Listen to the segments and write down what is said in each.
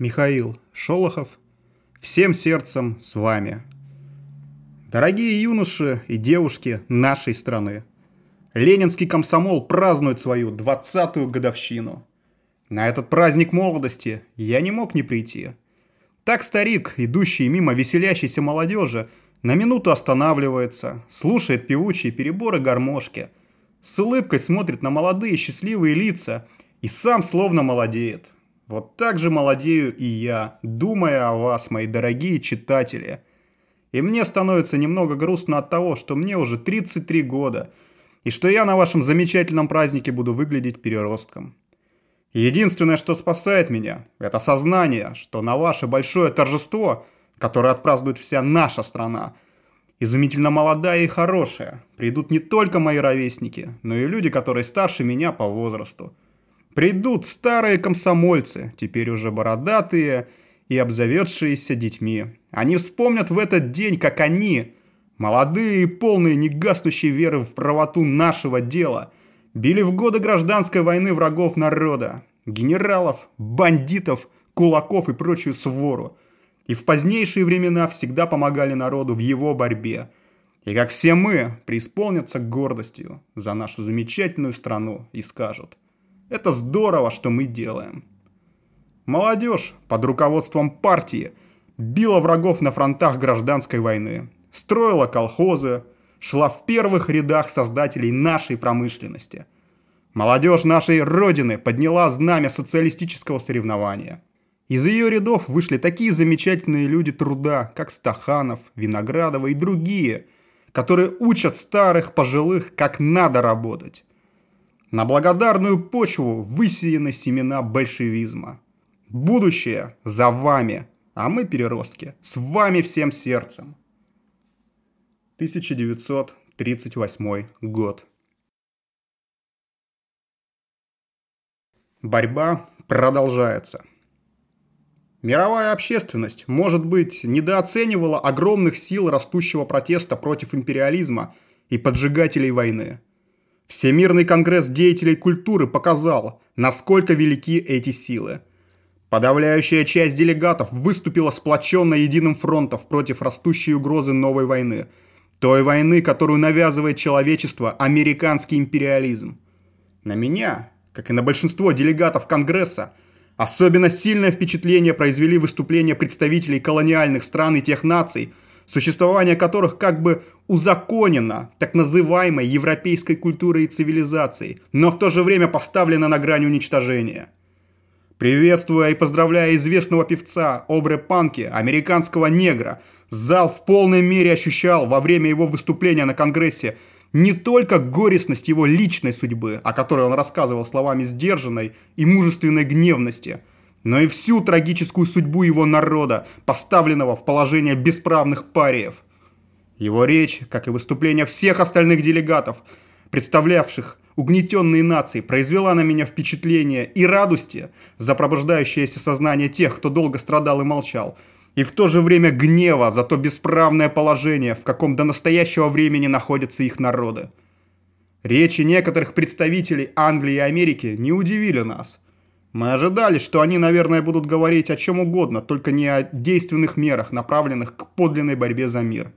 Михаил Шолохов. Всем сердцем с вами. Дорогие юноши и девушки нашей страны. Ленинский комсомол празднует свою двадцатую годовщину. На этот праздник молодости я не мог не прийти. Так старик, идущий мимо веселящейся молодежи, на минуту останавливается, слушает певучие переборы гармошки, с улыбкой смотрит на молодые счастливые лица и сам словно молодеет – вот так же молодею и я, думая о вас, мои дорогие читатели. И мне становится немного грустно от того, что мне уже 33 года, и что я на вашем замечательном празднике буду выглядеть переростком. единственное, что спасает меня, это сознание, что на ваше большое торжество, которое отпразднует вся наша страна, изумительно молодая и хорошая, придут не только мои ровесники, но и люди, которые старше меня по возрасту. Придут старые комсомольцы, теперь уже бородатые и обзаведшиеся детьми. Они вспомнят в этот день, как они, молодые и полные негаснущей веры в правоту нашего дела, били в годы гражданской войны врагов народа, генералов, бандитов, кулаков и прочую свору. И в позднейшие времена всегда помогали народу в его борьбе. И как все мы, преисполнятся гордостью за нашу замечательную страну и скажут – это здорово, что мы делаем. Молодежь под руководством партии била врагов на фронтах гражданской войны, строила колхозы, шла в первых рядах создателей нашей промышленности. Молодежь нашей Родины подняла знамя социалистического соревнования. Из ее рядов вышли такие замечательные люди труда, как Стаханов, Виноградова и другие, которые учат старых пожилых, как надо работать. На благодарную почву высеяны семена большевизма. Будущее за вами, а мы, переростки, с вами всем сердцем. 1938 год. Борьба продолжается. Мировая общественность, может быть, недооценивала огромных сил растущего протеста против империализма и поджигателей войны – Всемирный конгресс деятелей культуры показал, насколько велики эти силы. Подавляющая часть делегатов выступила сплоченно единым фронтом против растущей угрозы новой войны. Той войны, которую навязывает человечество американский империализм. На меня, как и на большинство делегатов Конгресса, особенно сильное впечатление произвели выступления представителей колониальных стран и тех наций – существование которых как бы узаконено так называемой европейской культурой и цивилизацией, но в то же время поставлено на грань уничтожения. Приветствуя и поздравляя известного певца Обре Панки, американского негра, зал в полной мере ощущал во время его выступления на Конгрессе не только горестность его личной судьбы, о которой он рассказывал словами сдержанной и мужественной гневности – но и всю трагическую судьбу его народа, поставленного в положение бесправных париев. Его речь, как и выступления всех остальных делегатов, представлявших угнетенные нации, произвела на меня впечатление и радости за пробуждающееся сознание тех, кто долго страдал и молчал, и в то же время гнева за то бесправное положение, в каком до настоящего времени находятся их народы. Речи некоторых представителей Англии и Америки не удивили нас – мы ожидали, что они, наверное, будут говорить о чем угодно, только не о действенных мерах, направленных к подлинной борьбе за мир.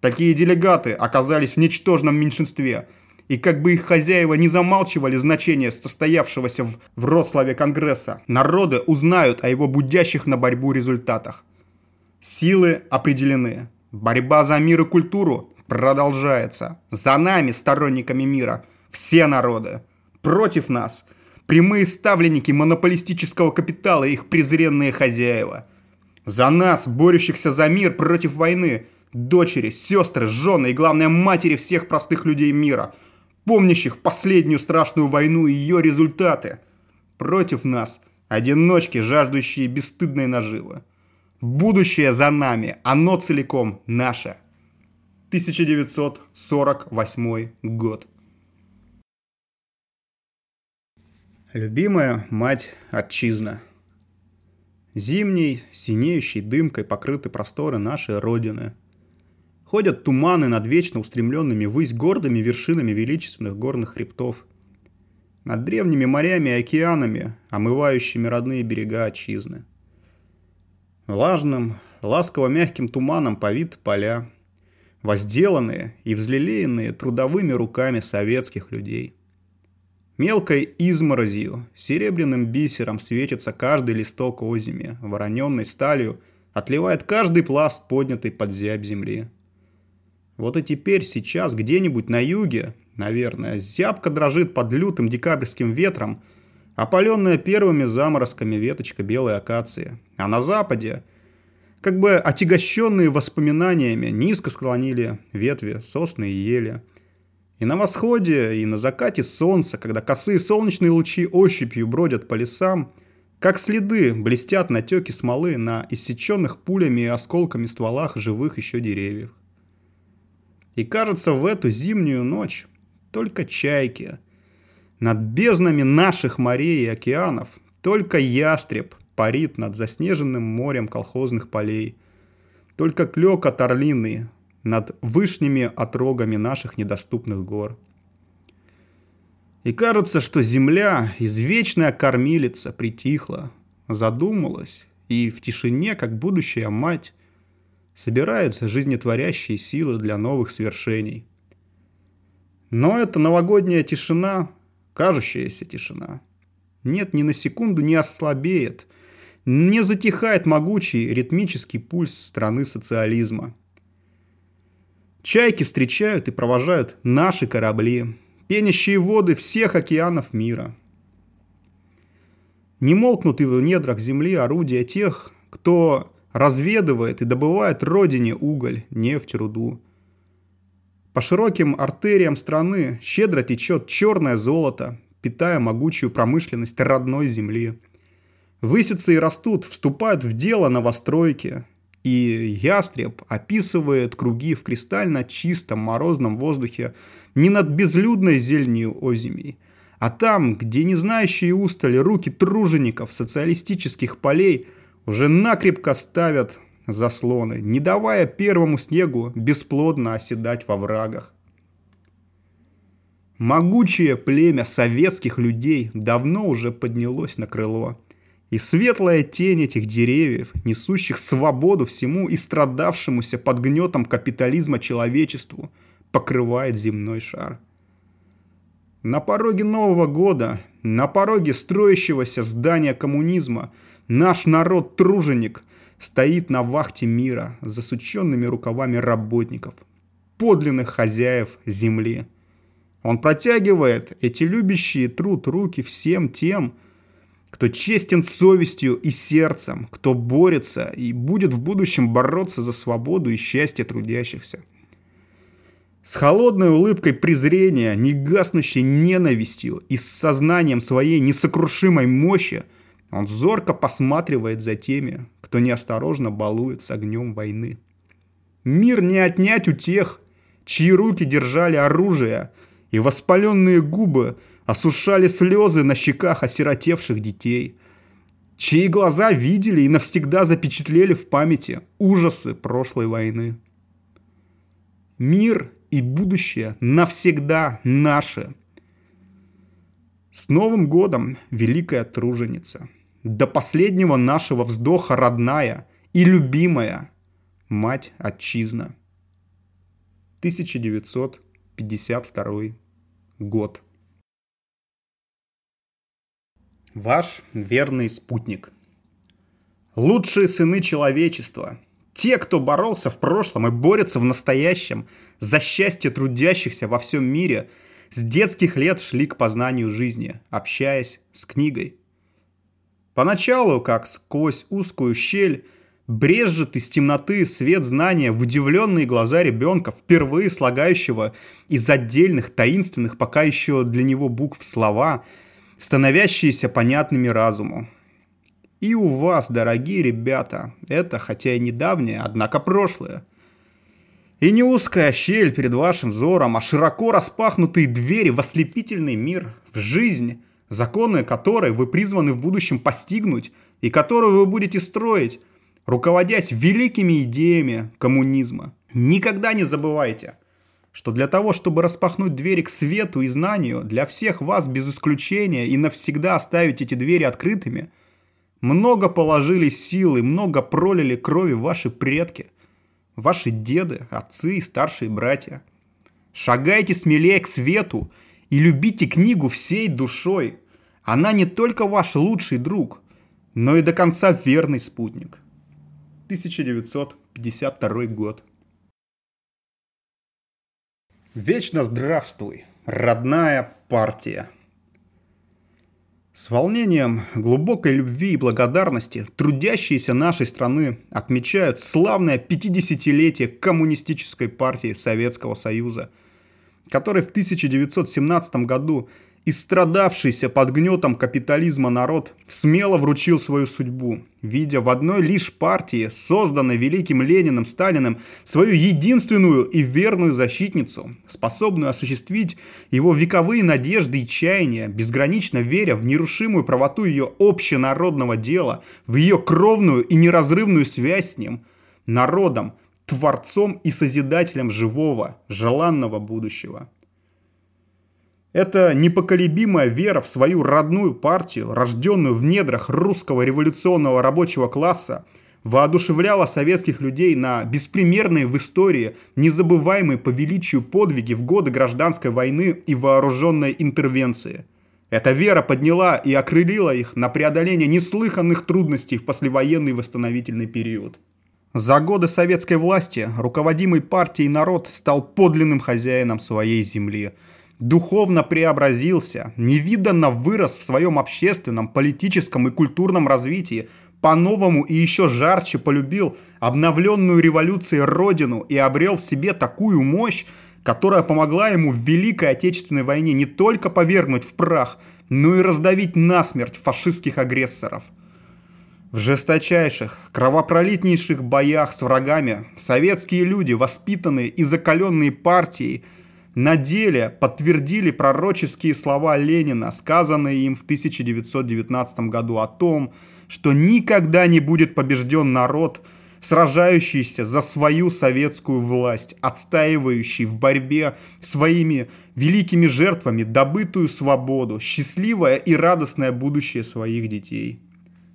Такие делегаты оказались в ничтожном меньшинстве, и как бы их хозяева не замалчивали значение состоявшегося в Вроцлаве Конгресса, народы узнают о его будящих на борьбу результатах. Силы определены. Борьба за мир и культуру продолжается. За нами, сторонниками мира, все народы. Против нас – прямые ставленники монополистического капитала и их презренные хозяева. За нас, борющихся за мир против войны, дочери, сестры, жены и, главное, матери всех простых людей мира, помнящих последнюю страшную войну и ее результаты. Против нас, одиночки, жаждущие бесстыдной наживы. Будущее за нами, оно целиком наше. 1948 год. Любимая мать отчизна. Зимней, синеющей дымкой покрыты просторы нашей Родины. Ходят туманы над вечно устремленными ввысь гордыми вершинами величественных горных хребтов. Над древними морями и океанами, омывающими родные берега отчизны. Влажным, ласково-мягким туманом повиты поля, возделанные и взлелеянные трудовыми руками советских людей. Мелкой изморозью, серебряным бисером светится каждый листок озими, вороненной сталью отливает каждый пласт поднятый под зябь земли. Вот и теперь, сейчас, где-нибудь на юге, наверное, зябко дрожит под лютым декабрьским ветром, опаленная первыми заморозками веточка белой акации. А на западе, как бы отягощенные воспоминаниями, низко склонили ветви сосны и ели. И на восходе, и на закате солнца, когда косые солнечные лучи ощупью бродят по лесам, как следы блестят натеки смолы на иссеченных пулями и осколками стволах живых еще деревьев. И кажется, в эту зимнюю ночь только чайки. Над безднами наших морей и океанов только ястреб парит над заснеженным морем колхозных полей. Только клёк от орлины над вышними отрогами наших недоступных гор. И кажется, что земля, извечная кормилица, притихла, задумалась, и в тишине, как будущая мать, собирает жизнетворящие силы для новых свершений. Но эта новогодняя тишина, кажущаяся тишина, нет, ни на секунду не ослабеет, не затихает могучий ритмический пульс страны социализма. Чайки встречают и провожают наши корабли, пенящие воды всех океанов мира. Не молкнут и в недрах земли орудия тех, кто разведывает и добывает родине уголь, нефть, руду. По широким артериям страны щедро течет черное золото, питая могучую промышленность родной земли. Высятся и растут, вступают в дело новостройки. И ястреб описывает круги в кристально чистом морозном воздухе не над безлюдной зеленью озимей, а там, где не знающие устали руки тружеников социалистических полей – уже накрепко ставят заслоны, не давая первому снегу бесплодно оседать во врагах. Могучее племя советских людей давно уже поднялось на крыло. И светлая тень этих деревьев, несущих свободу всему и страдавшемуся под гнетом капитализма человечеству, покрывает земной шар. На пороге Нового года, на пороге строящегося здания коммунизма – Наш народ-труженик стоит на вахте мира с засученными рукавами работников, подлинных хозяев земли. Он протягивает эти любящие труд руки всем тем, кто честен совестью и сердцем, кто борется и будет в будущем бороться за свободу и счастье трудящихся. С холодной улыбкой презрения, негаснущей ненавистью и с сознанием своей несокрушимой мощи – он зорко посматривает за теми, кто неосторожно балует с огнем войны. Мир не отнять у тех, чьи руки держали оружие, и воспаленные губы осушали слезы на щеках осиротевших детей, чьи глаза видели и навсегда запечатлели в памяти ужасы прошлой войны. Мир и будущее навсегда наши. С Новым годом, великая труженица! до последнего нашего вздоха родная и любимая мать отчизна. 1952 год. Ваш верный спутник. Лучшие сыны человечества. Те, кто боролся в прошлом и борется в настоящем за счастье трудящихся во всем мире, с детских лет шли к познанию жизни, общаясь с книгой – Поначалу, как сквозь узкую щель, брежет из темноты свет знания в удивленные глаза ребенка, впервые слагающего из отдельных, таинственных, пока еще для него букв слова, становящиеся понятными разуму. И у вас, дорогие ребята, это, хотя и недавнее, однако прошлое. И не узкая щель перед вашим взором, а широко распахнутые двери в ослепительный мир, в жизнь – законы которой вы призваны в будущем постигнуть и которую вы будете строить, руководясь великими идеями коммунизма. Никогда не забывайте, что для того, чтобы распахнуть двери к свету и знанию, для всех вас без исключения и навсегда оставить эти двери открытыми, много положили силы, много пролили крови ваши предки, ваши деды, отцы и старшие братья. Шагайте смелее к свету и любите книгу всей душой. Она не только ваш лучший друг, но и до конца верный спутник. 1952 год. Вечно здравствуй, родная партия. С волнением, глубокой любви и благодарности трудящиеся нашей страны отмечают славное 50-летие Коммунистической партии Советского Союза, который в 1917 году и страдавшийся под гнетом капитализма народ смело вручил свою судьбу, видя в одной лишь партии, созданной великим Лениным Сталиным, свою единственную и верную защитницу, способную осуществить его вековые надежды и чаяния, безгранично веря в нерушимую правоту ее общенародного дела, в ее кровную и неразрывную связь с ним, народом, творцом и созидателем живого, желанного будущего. Это непоколебимая вера в свою родную партию, рожденную в недрах русского революционного рабочего класса, воодушевляла советских людей на беспримерные в истории, незабываемые по величию подвиги в годы гражданской войны и вооруженной интервенции. Эта вера подняла и окрылила их на преодоление неслыханных трудностей в послевоенный восстановительный период. За годы советской власти руководимый партией народ стал подлинным хозяином своей земли – духовно преобразился, невиданно вырос в своем общественном, политическом и культурном развитии, по-новому и еще жарче полюбил обновленную революцией родину и обрел в себе такую мощь, которая помогла ему в Великой Отечественной войне не только повергнуть в прах, но и раздавить насмерть фашистских агрессоров. В жесточайших, кровопролитнейших боях с врагами советские люди, воспитанные и закаленные партией, на деле подтвердили пророческие слова Ленина, сказанные им в 1919 году о том, что никогда не будет побежден народ, сражающийся за свою советскую власть, отстаивающий в борьбе своими великими жертвами добытую свободу, счастливое и радостное будущее своих детей.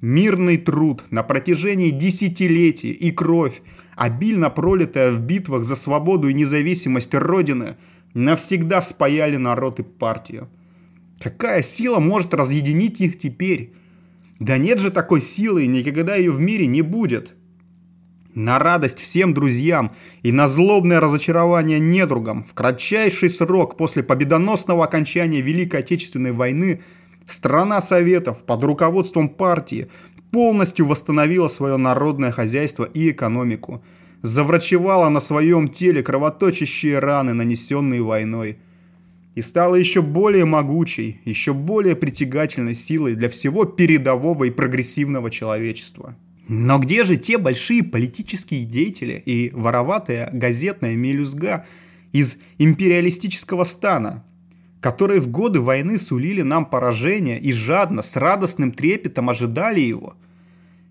Мирный труд на протяжении десятилетий и кровь, обильно пролитая в битвах за свободу и независимость Родины – навсегда спаяли народ и партию. Какая сила может разъединить их теперь? Да нет же такой силы, и никогда ее в мире не будет. На радость всем друзьям и на злобное разочарование недругам в кратчайший срок после победоносного окончания Великой Отечественной войны страна Советов под руководством партии полностью восстановила свое народное хозяйство и экономику – заврачевала на своем теле кровоточащие раны, нанесенные войной, и стала еще более могучей, еще более притягательной силой для всего передового и прогрессивного человечества. Но где же те большие политические деятели и вороватая газетная мелюзга из империалистического стана, которые в годы войны сулили нам поражение и жадно, с радостным трепетом ожидали его –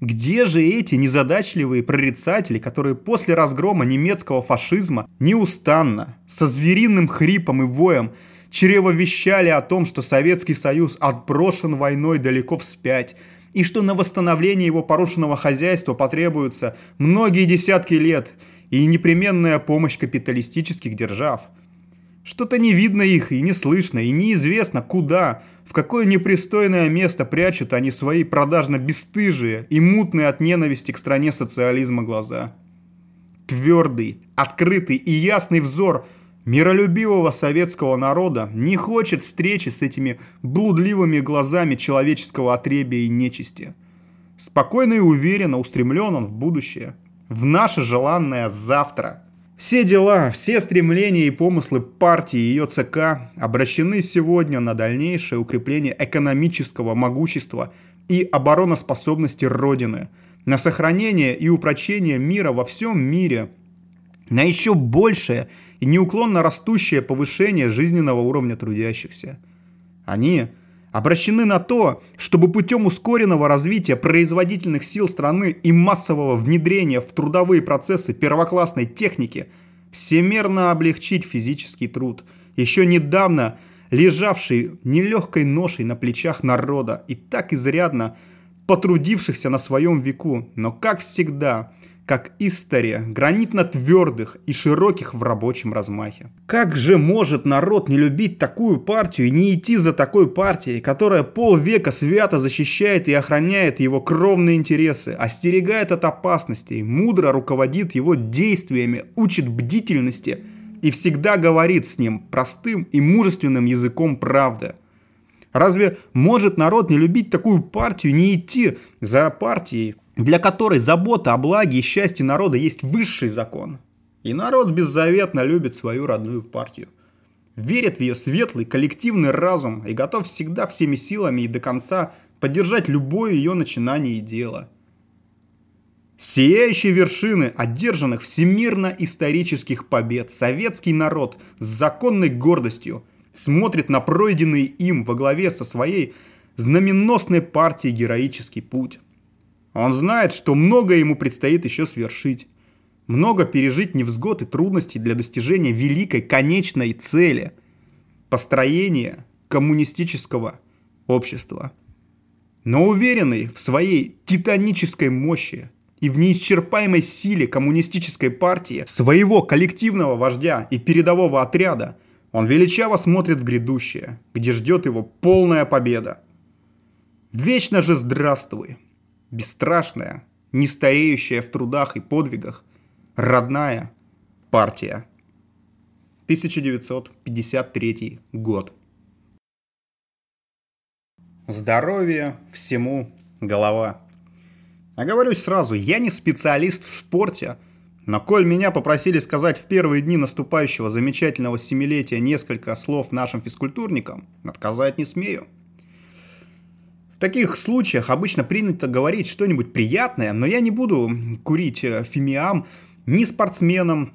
где же эти незадачливые прорицатели, которые после разгрома немецкого фашизма неустанно, со звериным хрипом и воем, чревовещали о том, что Советский Союз отброшен войной далеко вспять, и что на восстановление его порушенного хозяйства потребуются многие десятки лет и непременная помощь капиталистических держав – что-то не видно их и не слышно, и неизвестно куда, в какое непристойное место прячут они свои продажно-бесстыжие и мутные от ненависти к стране социализма глаза. Твердый, открытый и ясный взор миролюбивого советского народа не хочет встречи с этими блудливыми глазами человеческого отребия и нечисти. Спокойно и уверенно устремлен он в будущее, в наше желанное завтра – все дела, все стремления и помыслы партии и ее ЦК обращены сегодня на дальнейшее укрепление экономического могущества и обороноспособности Родины, на сохранение и упрочение мира во всем мире, на еще большее и неуклонно растущее повышение жизненного уровня трудящихся. Они – обращены на то, чтобы путем ускоренного развития производительных сил страны и массового внедрения в трудовые процессы первоклассной техники всемерно облегчить физический труд, еще недавно лежавший нелегкой ношей на плечах народа и так изрядно потрудившихся на своем веку, но, как всегда, как история, гранитно-твердых и широких в рабочем размахе. Как же может народ не любить такую партию и не идти за такой партией, которая полвека свято защищает и охраняет его кровные интересы, остерегает от опасностей, мудро руководит его действиями, учит бдительности и всегда говорит с ним простым и мужественным языком правды. Разве может народ не любить такую партию, не идти за партией, для которой забота о благе и счастье народа есть высший закон. И народ беззаветно любит свою родную партию. Верит в ее светлый коллективный разум и готов всегда всеми силами и до конца поддержать любое ее начинание и дело. Сияющие вершины одержанных всемирно-исторических побед советский народ с законной гордостью смотрит на пройденный им во главе со своей знаменосной партией героический путь. Он знает, что многое ему предстоит еще свершить. Много пережить невзгод и трудностей для достижения великой конечной цели – построения коммунистического общества. Но уверенный в своей титанической мощи и в неисчерпаемой силе коммунистической партии, своего коллективного вождя и передового отряда, он величаво смотрит в грядущее, где ждет его полная победа. Вечно же здравствуй! Бесстрашная, не стареющая в трудах и подвигах, родная партия. 1953 год. Здоровье всему голова. Оговорюсь сразу, я не специалист в спорте, но коль меня попросили сказать в первые дни наступающего замечательного семилетия несколько слов нашим физкультурникам, отказать не смею. Таких случаях обычно принято говорить что-нибудь приятное, но я не буду курить э, фимиам ни спортсменам,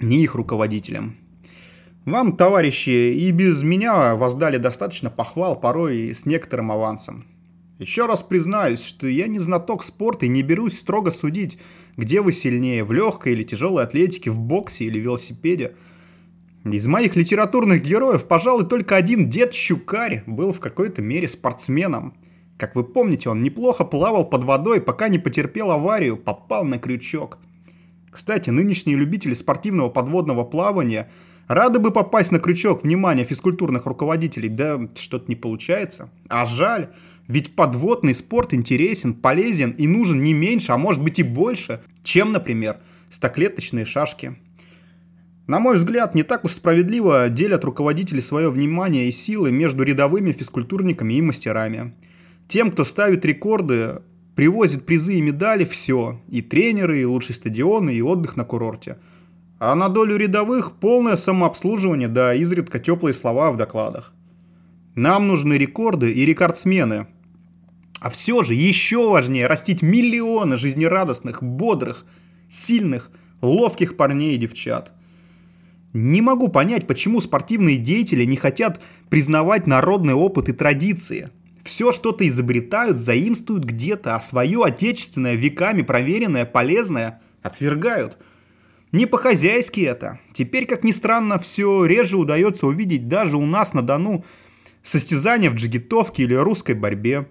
ни их руководителям. Вам, товарищи, и без меня воздали достаточно похвал, порой с некоторым авансом. Еще раз признаюсь, что я не знаток спорта и не берусь строго судить, где вы сильнее, в легкой или тяжелой атлетике, в боксе или велосипеде. Из моих литературных героев, пожалуй, только один дед Щукарь был в какой-то мере спортсменом – как вы помните, он неплохо плавал под водой, пока не потерпел аварию, попал на крючок. Кстати, нынешние любители спортивного подводного плавания рады бы попасть на крючок внимания физкультурных руководителей, да что-то не получается. А жаль, ведь подводный спорт интересен, полезен и нужен не меньше, а может быть и больше, чем, например, стоклеточные шашки. На мой взгляд, не так уж справедливо делят руководители свое внимание и силы между рядовыми физкультурниками и мастерами – тем, кто ставит рекорды, привозит призы и медали, все. И тренеры, и лучшие стадионы, и отдых на курорте. А на долю рядовых полное самообслуживание, да изредка теплые слова в докладах. Нам нужны рекорды и рекордсмены. А все же еще важнее растить миллионы жизнерадостных, бодрых, сильных, ловких парней и девчат. Не могу понять, почему спортивные деятели не хотят признавать народный опыт и традиции – все что-то изобретают, заимствуют где-то, а свое отечественное, веками проверенное, полезное отвергают. Не по-хозяйски это. Теперь, как ни странно, все реже удается увидеть даже у нас на Дону состязания в джигитовке или русской борьбе.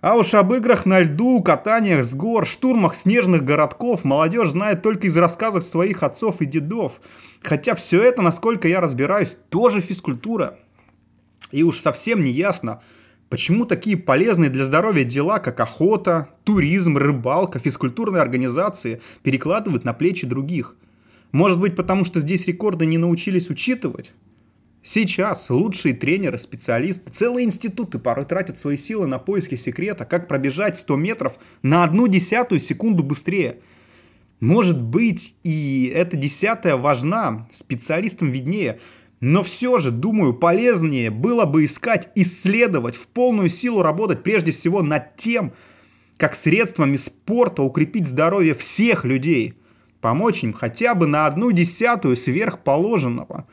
А уж об играх на льду, катаниях с гор, штурмах снежных городков молодежь знает только из рассказов своих отцов и дедов. Хотя все это, насколько я разбираюсь, тоже физкультура. И уж совсем не ясно, почему такие полезные для здоровья дела, как охота, туризм, рыбалка, физкультурные организации перекладывают на плечи других. Может быть, потому что здесь рекорды не научились учитывать? Сейчас лучшие тренеры, специалисты, целые институты порой тратят свои силы на поиски секрета, как пробежать 100 метров на одну десятую секунду быстрее. Может быть, и эта десятая важна, специалистам виднее – но все же, думаю, полезнее было бы искать, исследовать, в полную силу работать прежде всего над тем, как средствами спорта укрепить здоровье всех людей, помочь им хотя бы на одну десятую сверхположенного,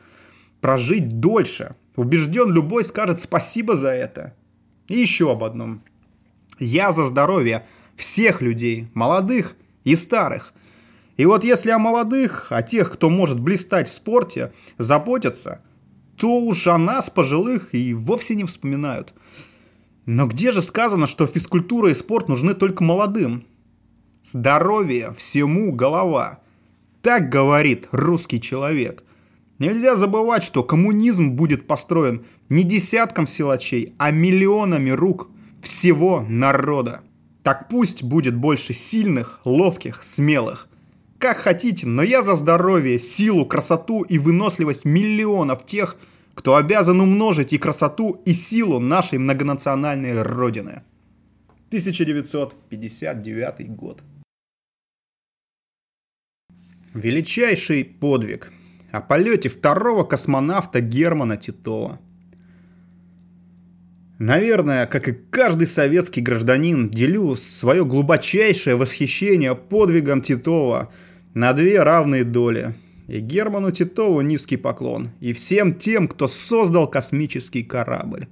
прожить дольше. Убежден, любой скажет спасибо за это. И еще об одном. Я за здоровье всех людей, молодых и старых – и вот если о молодых, о тех, кто может блистать в спорте, заботятся, то уж о нас, пожилых, и вовсе не вспоминают. Но где же сказано, что физкультура и спорт нужны только молодым? Здоровье всему голова. Так говорит русский человек. Нельзя забывать, что коммунизм будет построен не десятком силачей, а миллионами рук всего народа. Так пусть будет больше сильных, ловких, смелых. Как хотите, но я за здоровье, силу, красоту и выносливость миллионов тех, кто обязан умножить и красоту, и силу нашей многонациональной Родины. 1959 год. Величайший подвиг о полете второго космонавта Германа Титова. Наверное, как и каждый советский гражданин, делю свое глубочайшее восхищение подвигом Титова на две равные доли – и Герману Титову низкий поклон. И всем тем, кто создал космический корабль.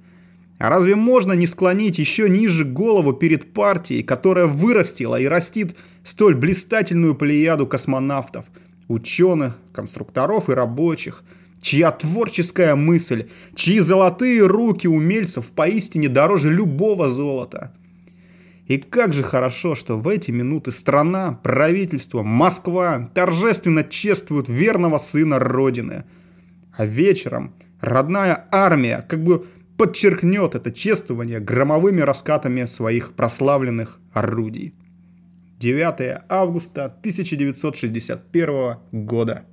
А разве можно не склонить еще ниже голову перед партией, которая вырастила и растит столь блистательную плеяду космонавтов, ученых, конструкторов и рабочих, чья творческая мысль, чьи золотые руки умельцев поистине дороже любого золота – и как же хорошо, что в эти минуты страна, правительство, Москва торжественно чествуют верного сына Родины. А вечером родная армия как бы подчеркнет это чествование громовыми раскатами своих прославленных орудий. 9 августа 1961 года.